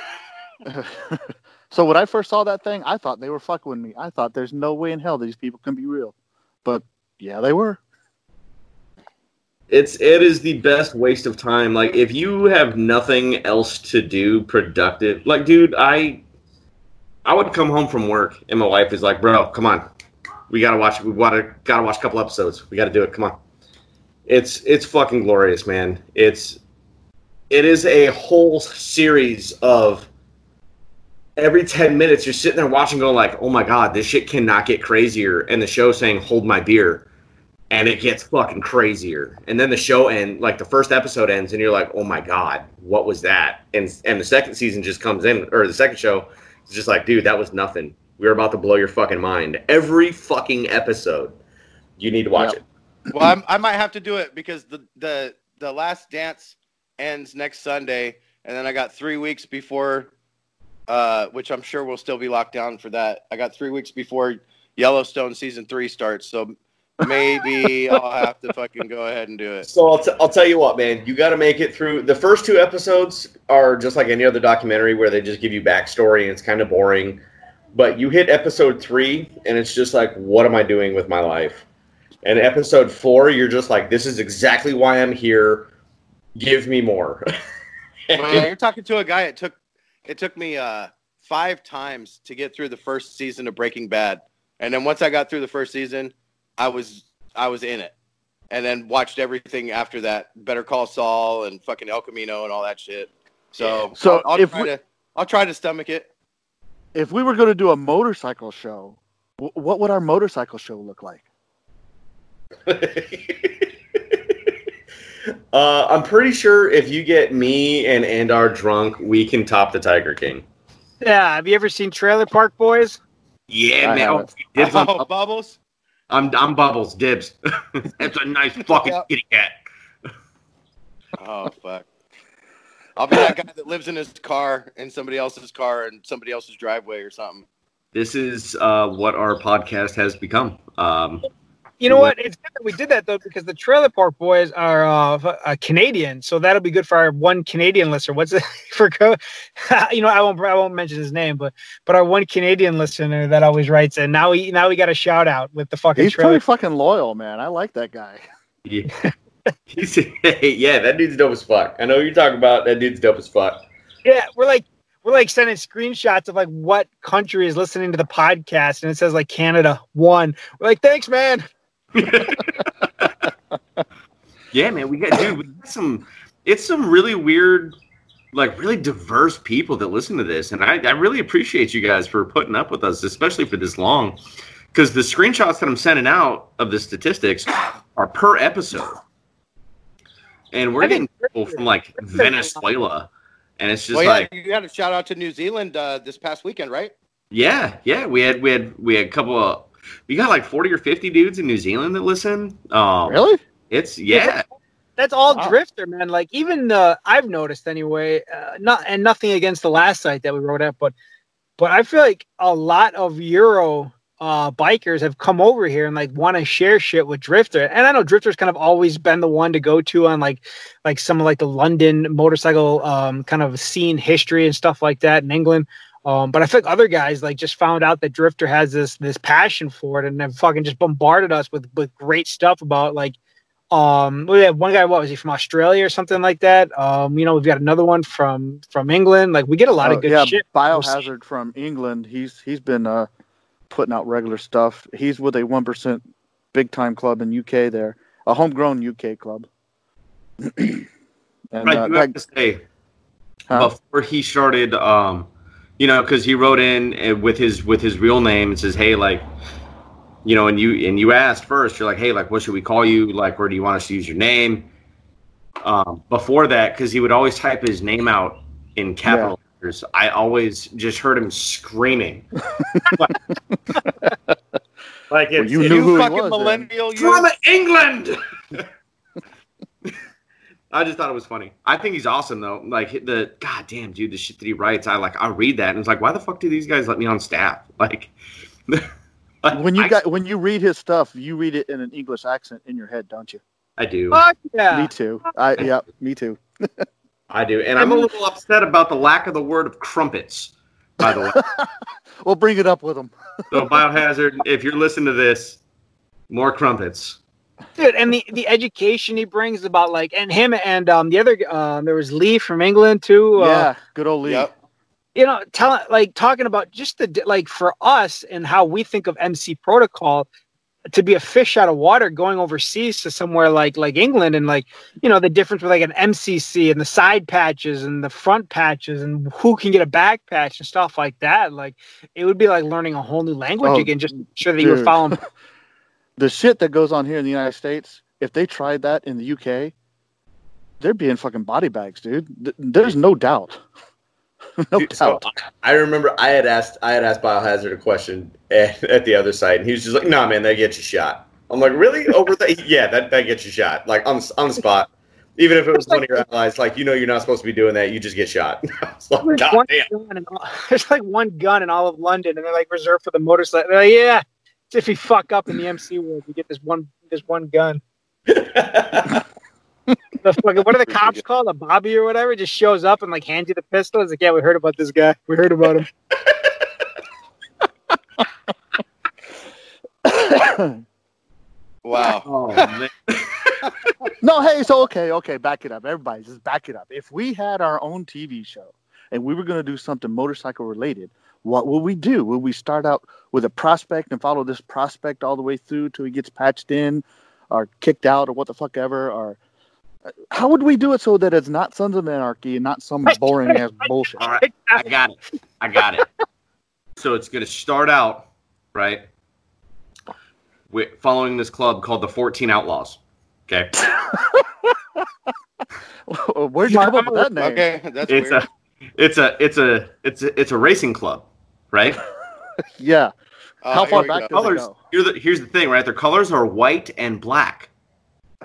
so when I first saw that thing, I thought they were fucking with me. I thought there's no way in hell these people can be real. But yeah, they were. It's it is the best waste of time. Like if you have nothing else to do productive, like dude, I I would come home from work and my wife is like, "Bro, come on, we gotta watch. We gotta gotta watch a couple episodes. We gotta do it. Come on." It's it's fucking glorious, man. It's it is a whole series of every 10 minutes you're sitting there watching going like oh my god this shit cannot get crazier and the show saying hold my beer and it gets fucking crazier. And then the show end, like the first episode ends, and you're like, "Oh my god, what was that?" And and the second season just comes in, or the second show is just like, "Dude, that was nothing. We were about to blow your fucking mind." Every fucking episode, you need to watch Yep. it. well, I'm, I might have to do it because the the the last dance ends next Sunday, and then I got three weeks before, uh, which I'm sure will still be locked down for that. I got three weeks before Yellowstone season three starts, so maybe I'll have to fucking go ahead and do it. So I'll, t- I'll tell you what, man. You got to make it through. The first two episodes are just like any other documentary where they just give you backstory and it's kind of boring. But you hit episode three and it's just like, what am I doing with my life? And episode four, you're just like, this is exactly why I'm here. Give me more. Man, you're talking to a guy. It took it took me uh, five times to get through the first season of Breaking Bad, and then once I got through the first season, I was I was in it, and then watched everything after that. Better Call Saul and fucking El Camino and all that shit. So So I'll, I'll if try we- to I'll try to stomach it. If we were going to do a motorcycle show, wh- what would our motorcycle show look like? uh, I'm pretty sure if you get me and and Andar drunk, we can top the Tiger King. Yeah. Have you ever seen Trailer Park Boys? Yeah, I man. Oh, haven't. dibs on- Oh, Bubbles. I'm I'm Bubbles. Dibs. That's a nice fucking Yep. kitty cat. Oh fuck. I'll be that guy that lives in his car in somebody else's car in somebody else's driveway or something. This is uh, what our podcast has become. Um, You know what? It's good that we did that though, because the Trailer Park Boys are uh, f- uh, Canadian, so that'll be good for our one Canadian listener. What's it for? Co- you know, I won't I won't mention his name, but but our one Canadian listener that always writes and Now we now we got a shout out with the fucking He's trailer. pretty fucking loyal, man. I like that guy. yeah. He's, yeah, that dude's dope as fuck. I know what you're talking about. That dude's dope as fuck. Yeah, we're like we're like sending screenshots of like what country is listening to the podcast, and it says like Canada one. We're like, thanks, man. yeah, man. We got dude. We got some. It's some really weird, like really diverse people that listen to this, and I, I really appreciate you guys for putting up with us, especially for this long. Because the screenshots that I'm sending out of the statistics are per episode, and we're I getting people from like Venezuela, and it's just well, yeah, like. you got a shout out to New Zealand uh, this past weekend, right? Yeah, yeah, we had we had we had a couple of we got like forty or fifty dudes in New Zealand that listen. Um, Really? It's yeah, That's all Wow. drifter, man. Like even uh, I've noticed anyway. Uh, not and nothing against the last site that we wrote at, but but I feel like a lot of Euro uh, bikers have come over here and like want to share shit with Drifter. And I know Drifter's kind of always been the one to go to on like like some of like the London motorcycle um, kind of scene history and stuff like that in England. Um, but I think other guys like just found out that Drifter has this this passion for it and then fucking just bombarded us with with great stuff about like um we have one guy what was he from australia or something like that um you know we've got another one from from england like we get a lot Oh, of good yeah, shit Biohazard from England. He's he's been uh, putting out regular stuff. He's with a one percent big time club in UK. There, a homegrown UK club. and I uh, do that- have to say huh? before he started, um, you know, because he wrote in uh, with his with his real name and says, "Hey, like, you know," and you and you asked first, you're like, "Hey, like, what should we call you? Like, where do you want us to use your name?" Um, before that, because he would always type his name out in capital letters, I always just heard him screaming. like Well, it's, you You, knew who he fucking was, millennial, you. from England. I just thought it was funny. I think he's awesome though. Like the god damn dude, the shit that he writes, I like. I read that and it's like, why the fuck do these guys let me on staff? Like, like, when you I, got when you read his stuff, you read it in an English accent in your head, don't you? I do, Fuck yeah Me too. I yeah, me too. I do, and I'm a little upset about the lack of the word of crumpets. By the way, We'll bring it up with him. so biohazard, if you're listening to this, more crumpets. Dude and the the education he brings about like and him and um the other um there was lee from england too uh, yeah, good old Lee. Yep. you know tell like talking about just the like for us and how we think of mc protocol to be a fish out of water going overseas to somewhere like like england and like you know the difference with like an mcc and the side patches and the front patches and who can get a back patch and stuff like that like it would be like learning a whole new language Oh, again just to make sure that you were following The shit that goes on here in the United States, if they tried that in the UK, they'd be in fucking body bags, dude. There's no doubt. no Dude, so doubt. I remember I had asked I had asked Biohazard a question at, at the other side, and he was just like, "No, nah, man, that gets you shot." I'm like, "Really? Over that? yeah, that that gets you shot, like on the- on the spot." Even if it was one of your allies, like you know, you're not supposed to be doing that. You just get shot. I was like, There's God one, damn. gun all, there's like one gun in all of London, and they're like reserved for the motorcycle. They're like, yeah, So if you fuck up in the MC world, you get this one this one gun. The fucking, what are the cops called? A Bobby or whatever just shows up and like hands you the pistol. It's like, yeah, we heard about this guy. We heard about him. Wow. Oh, no, hey, so okay, okay, back it up. Everybody, just back it up. If we had our own TV show and we were going to do something motorcycle related, what will we do? Will we start out with a prospect and follow this prospect all the way through till he gets patched in or kicked out or what the fuck ever? Or uh, how would we do it so that it's not Sons of Anarchy and not some boring ass bullshit? All right, I got it. I got it. So it's going to start out right with following this club called the 14 Outlaws. Okay, Where'd you come up with that name? Okay, that's it's weird. a it's a it's a it's a it's a racing club, right? Yeah. Oh, How here far back go. does it colors. go? Here's the, here's the thing, right? Their colors are white and black.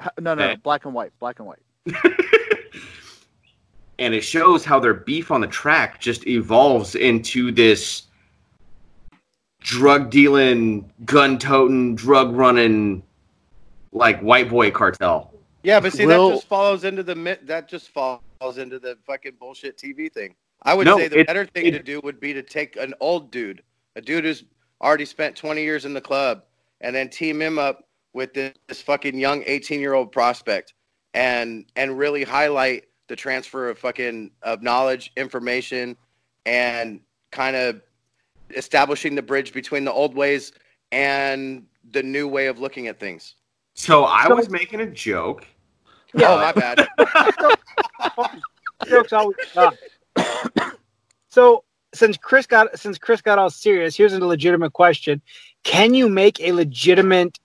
H- No, no, Okay. black and white, black and white. and it shows how their beef on the track just evolves into this drug dealing, gun toting, drug running, like white boy cartel. Yeah, but see, Will- that just follows into the that just falls into the fucking bullshit TV thing. I would No, say the it- better thing it- to do would be to take an old dude, a dude who's already spent 20 years in the club, and then team him up with this, this fucking young 18 year old prospect, and and really highlight the transfer of fucking of knowledge, information, and kind of establishing the bridge between the old ways and the new way of looking at things. So I was making a joke. Oh, my bad. Jokes always suck. so since Chris got since Chris got all serious, here's a legitimate question: Can you make a legitimate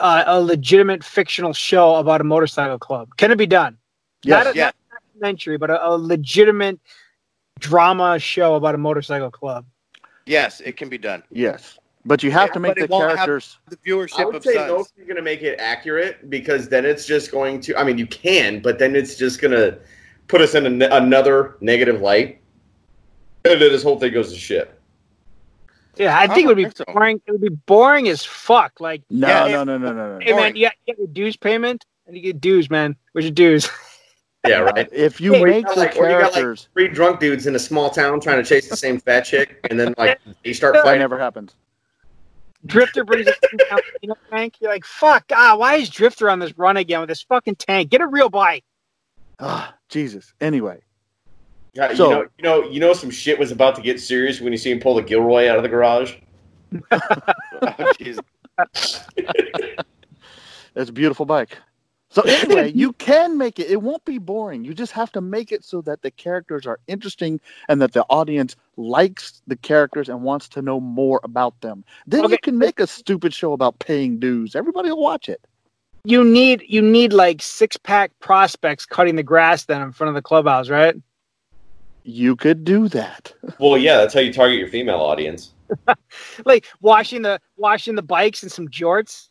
uh, a legitimate fictional show about a motorcycle club? Can it be done? Yes. Not a, Yeah. not a documentary, but a, a legitimate drama show about a motorcycle club. Yes, it can be done. Yes. But you have Yeah, to make the characters. The viewership. I viewership would of say no if Sons. you're going to make it accurate because then it's just going to. I mean, you can, but then it's just going to put us in a, another negative light, and then this whole thing goes to shit. Yeah, I I think it would be so. boring. It would be boring as fuck. Like, No, Yeah, no, no, no, no, no. hey man, you got, you got your dues payment, and you get dues, man. Where's your dues? Yeah, right. If you Hey, make or the like- or you got, like, characters, Three drunk dudes in a small town trying to chase the same fat chick, and then like they start that fighting. never happens. Drifter brings a you know, tank. You're like, fuck, ah, why is Drifter on this run again with this fucking tank? Get a real bike. Ah, Jesus. Anyway, God, So- you know, you know, you know, some shit was about to get serious when you see him pull the Gilroy out of the garage. Oh, Jesus. it's a beautiful bike. So anyway, you can make it. It won't be boring. You just have to make it so that the characters are interesting and that the audience likes the characters and wants to know more about them. Then you can make a stupid show about paying dues. Everybody will watch it. You need you need like six pack prospects cutting the grass then in front of the clubhouse, right? You could do that. Well, yeah, that's how you target your female audience. Like washing the washing the bikes and some jorts.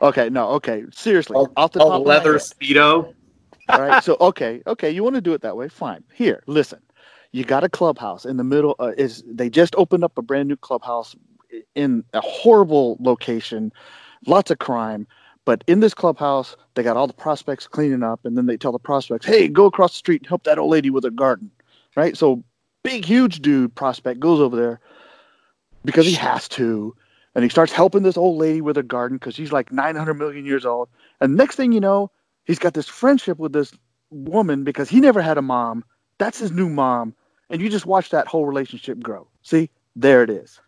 Okay, no, okay. Seriously, A- off the A top of my leather head. speedo. All right. So okay, okay, you want to do it that way? Fine. Here, listen. You got a clubhouse in the middle. Uh, is they just opened up a brand new clubhouse in a horrible location, lots of crime. But in this clubhouse, they got all the prospects cleaning up, and then they tell the prospects, "Hey, go across the street and help that old lady with her garden." Right. So big, huge dude prospect goes over there because he has to, and he starts helping this old lady with her garden because she's like 900 million years old. And next thing you know, he's got this friendship with this woman because he never had a mom. That's his new mom. And you just watch that whole relationship grow. See, there it is.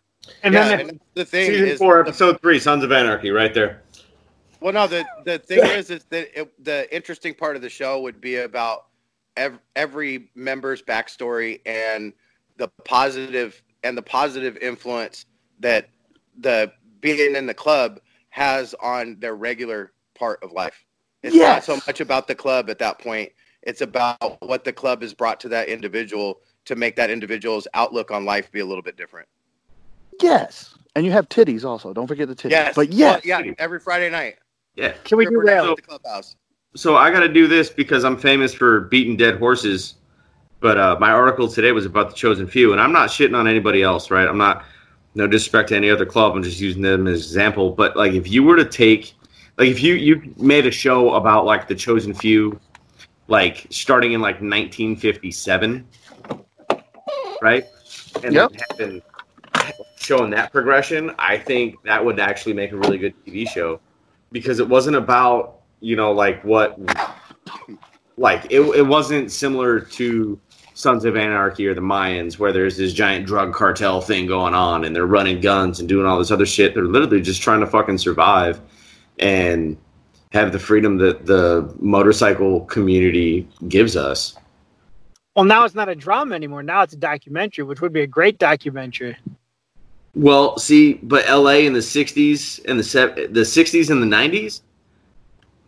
And yeah, then and the thing Season is, four, episode three, Sons of Anarchy, right there. Well, no, the the thing is, is that it, the interesting part of the show would be about ev- every member's backstory and the positive and the positive influence that the being in the club has on their regular part of life. It's Yes. not so much about the club at that point. It's about what the club has brought to that individual to make that individual's outlook on life be a little bit different. Yes. And you have titties also. Don't forget the titties. Yes. But Well, yes. yeah, every Friday night. Yeah. can we do Stripper down rail? at the clubhouse. So I got to do this because I'm famous for beating dead horses. But uh, my article today was about the chosen few, and I'm not shitting on anybody else, right? I'm not no disrespect to any other club, I'm just using them as an example. But like, if you were to take, like, if you you made a show about like the chosen few, like starting in like 1957, right? And Yep. then showing that progression, I think that would actually make a really good TV show because it wasn't about you know like what like it, it wasn't similar to Sons of Anarchy or the Mayans where there's this giant drug cartel thing going on and they're running guns and doing all this other shit. They're literally just trying to fucking survive and have the freedom that the motorcycle community gives us. Well, now it's not a drama anymore. Now it's a documentary, which would be a great documentary. Well, see, but LA in the 60s and the se- the 60s and the 90s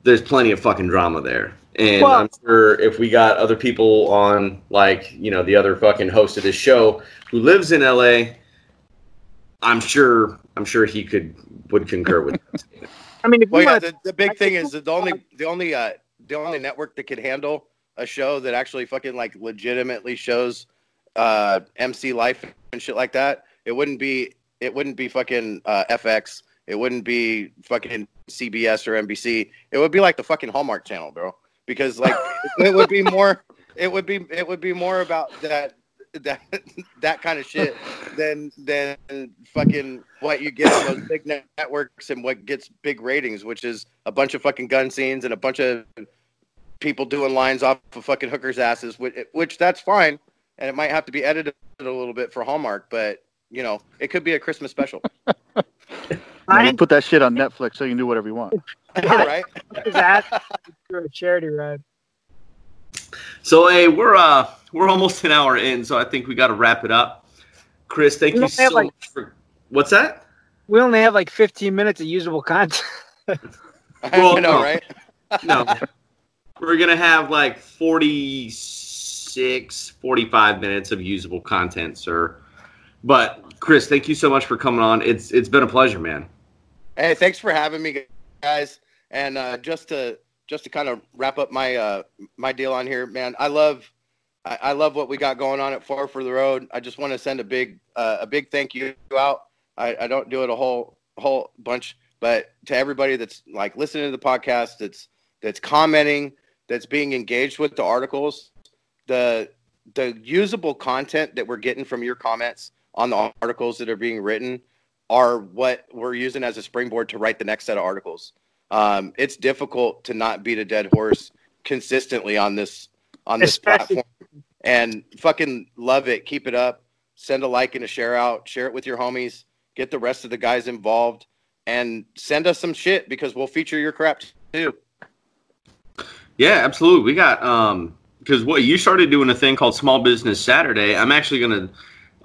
there's plenty of fucking drama there. And Well- I'm sure if we got other people on, like, you know, the other fucking host of this show who lives in LA, I'm sure, I'm sure he could, would concur with that. I mean, if Well, you yeah, want the, the big thing is that the only the only uh the only network that could handle a show that actually fucking like legitimately shows uh MC life and shit like that, it wouldn't be it wouldn't be fucking uh, FX. It wouldn't be fucking CBS or NBC. It would be like the fucking Hallmark Channel, bro. Because like it would be more it would be it would be more about that that that kind of shit than than fucking what you get on those big networks and what gets big ratings, which is a bunch of fucking gun scenes and a bunch of people doing lines off of fucking hookers' asses, which, which that's fine, and it might have to be edited a little bit for Hallmark, but you know, it could be a Christmas special, Now you put that shit on Netflix so you can do whatever you want. right? his ass a charity ride. So, hey, we're, uh, we're almost an hour in, so I think we got to wrap it up. Chris, thank We you so like- much for, what's that? We only have like 15 minutes of usable content. Well, I know, no. right? no. We're going to have like 46, 45 minutes of usable content, sir. But Chris, thank you so much for coming on. It's it's been a pleasure, man. Hey, thanks for having me, guys. And uh, just to just to kind of wrap up my uh, my deal on here, man. I love I, I love what we got going on at Far for the Road. I just want to send a big uh, a big thank you out. I, I don't do it a whole whole bunch, but to everybody that's like listening to the podcast, that's that's commenting, that's being engaged with the articles, the the usable content that we're getting from your comments on the articles that are being written are what we're using as a springboard to write the next set of articles. Um, it's difficult to not beat a dead horse consistently on this on this Especially- platform, and fucking love it. Keep it up. Send a like and a share out. Share it with your homies. Get the rest of the guys involved, and send us some shit because we'll feature your crap too. Yeah, absolutely. We got um because what you started doing a thing called Small Business Saturday. I'm actually gonna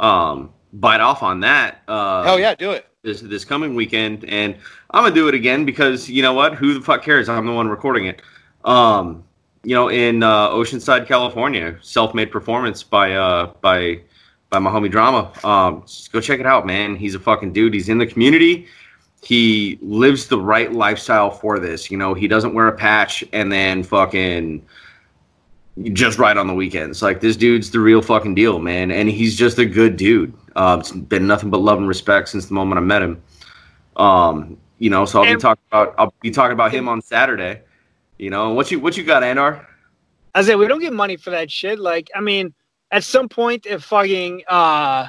um bite off on that. Uh, Hell yeah, do it. this this coming weekend, and I'm gonna do it again because you know what? Who the fuck cares? I'm the one recording it. Um, you know, in uh, Oceanside, California, self-made performance by uh by by my homie Drama. Um, just go check it out, man. He's a fucking dude. He's in the community. He lives the right lifestyle for this. You know, he doesn't wear a patch and then fucking just right on the weekends. Like this dude's the real fucking deal, man, and he's just a good dude. Uh, it's been nothing but love and respect since the moment I met him. Um, you know, so I'll be talking about I'll be talking about him on Saturday. You know, what you what you got, Anar? I said we don't get money for that shit. Like, I mean, at some point, if fucking uh,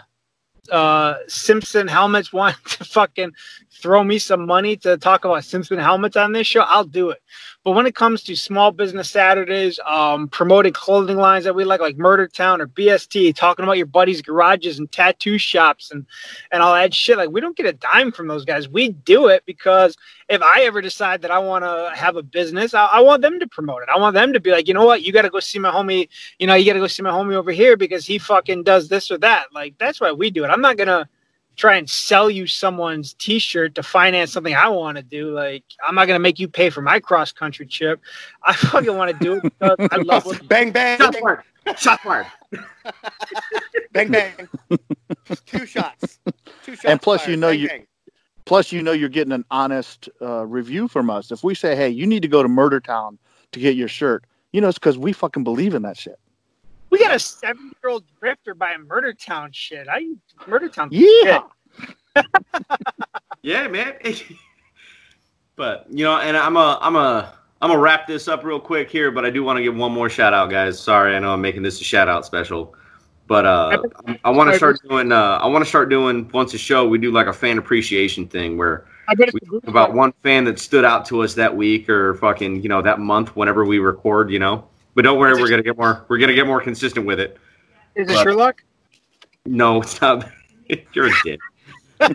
uh, Simpson helmets want to fucking throw me some money to talk about Simpson helmets on this show, I'll do it. But when it comes to small business Saturdays, um, promoting clothing lines that we like, like Murder Town or BST, talking about your buddies' garages and tattoo shops and and all that shit, like we don't get a dime from those guys. We do it because if I ever decide that I want to have a business, I, I want them to promote it. I want them to be like, you know what, you got to go see my homie. You know, you got to go see my homie over here because he fucking does this or that. Like that's why we do it. I'm not gonna try and sell you someone's T-shirt to finance something I want to do. Like I'm not gonna make you pay for my cross country trip. I fucking want to do it because I love what bang bang Shot fired! Shot fired! bang bang. Two shots. Two shots. And plus, fired. you know Bang, you- bang. Plus, you know you're getting an honest uh, review from us. If we say, "Hey, you need to go to Murder Town to get your shirt," you know it's because we fucking believe in that shit. We got a seven year old drifter by a Murder Town shit. I Murder Town. Yeah. yeah, man. but you know, and I'm a I'm a I'm gonna wrap this up real quick here, but I do want to give one more shout out, guys. Sorry, I know I'm making this a shout out special, but uh, I want to start doing. Uh, I want to start doing once a show. We do like a fan appreciation thing where I bet it's we talk about one fan that stood out to us that week or fucking you know that month whenever we record. You know, but don't worry, we're gonna get more. We're gonna get more consistent with it. Is it but- Sherlock? No, it's not. You're a dick.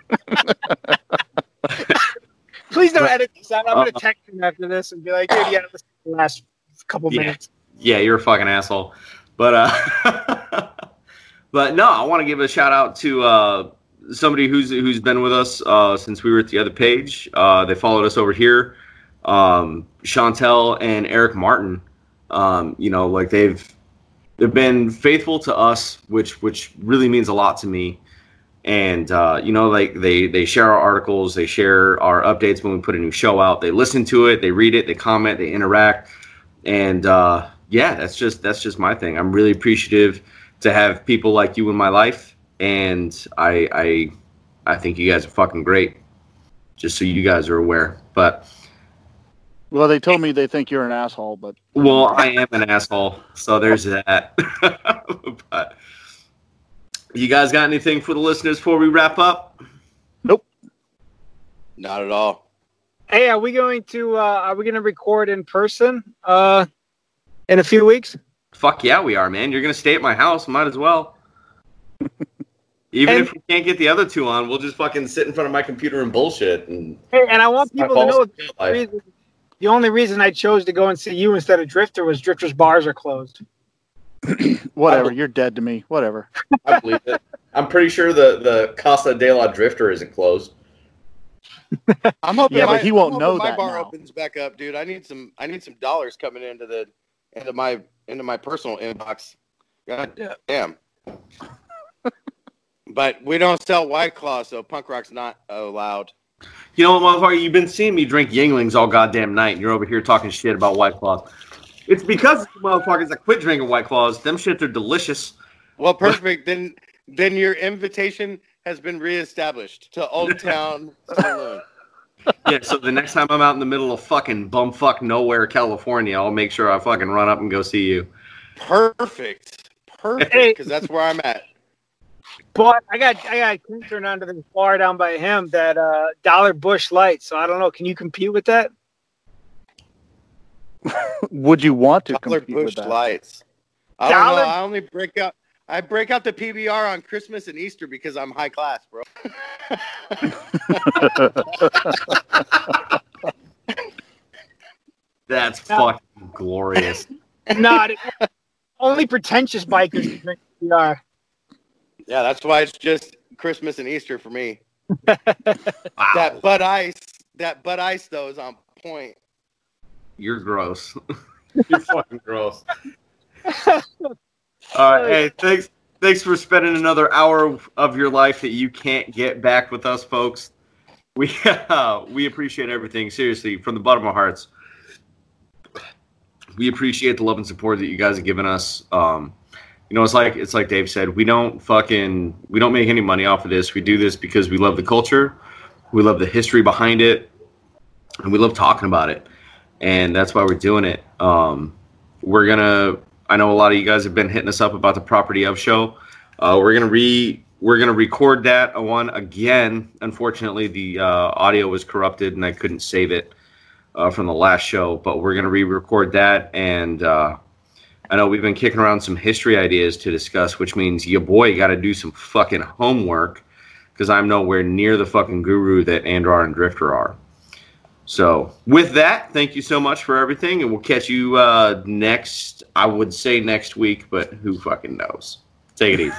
Please don't edit this out. I'm gonna Uh, text him after this and be like, dude, yeah, to the last couple Yeah. minutes. Yeah, you're a fucking asshole. But uh but no, I want to give a shout out to uh somebody who's who's been with us uh since we were at the other page. Uh they followed us over here. Um Chantel and Eric Martin. Um, you know, like they've they've been faithful to us, which which really means a lot to me. And uh, you know, like they they share our articles, they share our updates when we put a new show out. They listen to it, they read it, they comment, they interact and uh, yeah, that's just that's just my thing. I'm really appreciative to have people like you in my life, and I I I think you guys are fucking great. Just so you guys are aware, but Well, they told me they think you're an asshole, but well, I am an asshole, so there's that. but you guys got anything for the listeners before we wrap up? Nope, not at all. Hey, are we going to uh are we gonna record in person uh in a few weeks? Fuck yeah, we are, man. You're gonna stay at my house, might as well. Even And- if we can't get the other two on, we'll just fucking sit in front of my computer and bullshit. And Hey, and I want people to know fault. The only reason I chose to go and see you instead of Drifter was Drifter's bars are closed. whatever. You're dead to me. Whatever. I believe it. I'm pretty sure the the Casa de la Drifter isn't closed. I'm hoping. Yeah, but he won't know hoping My that bar now. opens back up, dude. I need some. I need some dollars coming into the into my into my personal inbox. God Yeah. damn. but we don't sell White Claw, so punk rock's not allowed. You know what, motherfucker? You've been seeing me drink Yuenglings all goddamn night, and you're over here talking shit about White Claws. It's because the motherfuckers that quit drinking White Claws. Them shits are delicious. Well, perfect. then then your invitation has been reestablished to Old Town Saloon. Yeah, so the next time I'm out in the middle of fucking bumfuck nowhere, California, I'll make sure I fucking run up and go see you. Perfect. Perfect. Hey. Because that's where I'm at. But I got I got King turned on to this bar down by him that uh Dollar Busch Light. So I don't know. Can you compete with that? Would you want to Dollar compete with Busch that? lights. I don't Dollar- know. I only break out. I break out the PBR on Christmas and Easter because I'm high class, bro. That's Yeah. fucking glorious. Not only pretentious bikers can drink PR. Yeah, that's why it's just Christmas and Easter for me. Wow. That Bud Ice, that Bud Ice though is on point. You're gross. You're fucking gross. All right, hey, thanks, thanks for spending another hour of your life that you can't get back with us, folks. We uh, we appreciate everything seriously from the bottom of our hearts. We appreciate the love and support that you guys have given us. Um, you know, it's like it's like Dave said, we don't fucking we don't make any money off of this. We do this because we love the culture, we love the history behind it, and we love talking about it. And that's why we're doing it. Um, we're gonna I know a lot of you guys have been hitting us up about the property of show. Uh, we're gonna re we're gonna record that one again. Unfortunately, the uh, audio was corrupted and I couldn't save it uh, from the last show. But we're gonna re-record that, and uh, I know we've been kicking around some history ideas to discuss, which means your boy got to do some fucking homework because I'm nowhere near the fucking guru that Andrar and Drifter are. So, with that, thank you so much for everything, and we'll catch you uh, next. I would say next week, but who fucking knows? Take it easy.